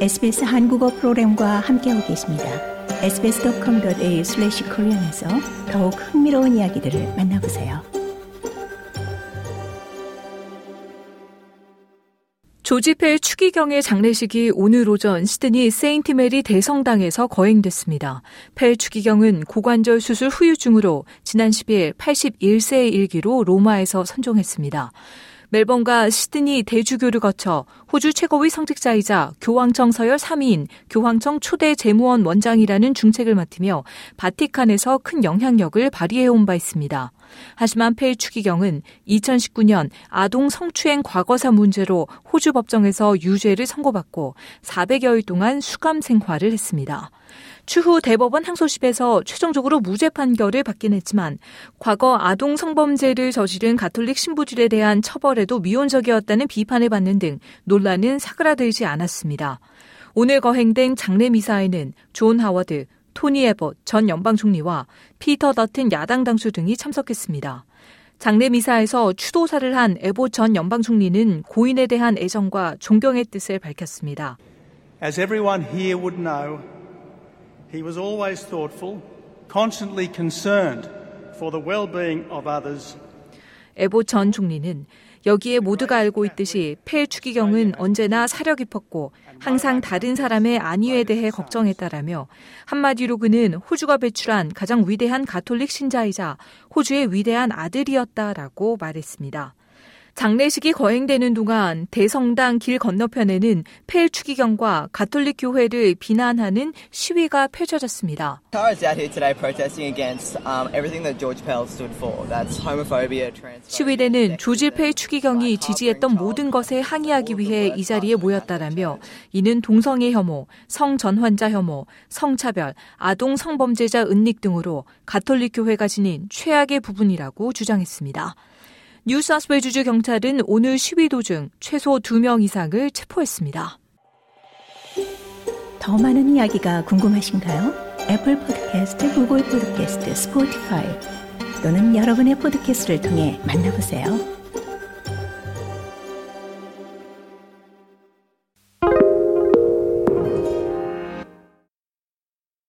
SBS 한국어 프로그램과 함께하고 계십니다. sbs.com.au/korean에서 더욱 흥미로운 이야기들을 만나보세요. 조지 펠 추기경의 장례식이 오늘 오전 시드니 세인트 메리 대성당에서 거행됐습니다. 펠 추기경은 고관절 수술 후유증으로 지난 10일 81세의 일기로 로마에서 선종했습니다. 멜번과 시드니 대주교를 거쳐 호주 최고위 성직자이자 교황청 서열 3위인 교황청 초대 재무원 원장이라는 중책을 맡으며 바티칸에서 큰 영향력을 발휘해온 바 있습니다. 하지만 페이 추기경은 2019년 아동 성추행 과거사 문제로 호주 법정에서 유죄를 선고받고 400여일 동안 수감 생활을 했습니다. 추후 대법원 항소심에서 최종적으로 무죄 판결을 받긴 했지만 과거 아동 성범죄를 저지른 가톨릭 신부들에 대한 처벌에도 미온적이었다는 비판을 받는 등 논란은 사그라들지 않았습니다. 오늘 거행된 장례 미사에는 존 하워드, 토니 에봇 전 연방 총리와 피터 더튼 야당 당수 등이 참석했습니다. 장례 미사에서 추도사를 한 에봇 전 연방 총리는 고인에 대한 애정과 존경의 뜻을 밝혔습니다. As everyone here would know, he was always thoughtful, constantly concerned for the well-being of others. 에보 전 총리는 여기에 모두가 알고 있듯이 폐 추기경은 언제나 사려 깊었고 항상 다른 사람의 안위에 대해 걱정했다라며 한마디로 그는 호주가 배출한 가장 위대한 가톨릭 신자이자 호주의 위대한 아들이었다라고 말했습니다. 장례식이 거행되는 동안 대성당 길 건너편에는 폐 추기경과 가톨릭 교회를 비난하는 시위가 펼쳐졌습니다. 시위대는 조지 펠 추기경이 지지했던 모든 것에 항의하기 위해 이 자리에 모였다라며 이는 동성애 혐오, 성전환자 혐오, 성차별, 아동 성범죄자 은닉 등으로 가톨릭 교회가 지닌 최악의 부분이라고 주장했습니다. 뉴사우스웨일스주 경찰은 오늘 시위 도중 최소 2명 이상을 체포했습니다. 더 많은 이야기가 궁금하신가요? 애플 포드캐스트, 구글 포드캐스트, 스포티파이 또는 여러분의 포드캐스트를 통해 만나보세요.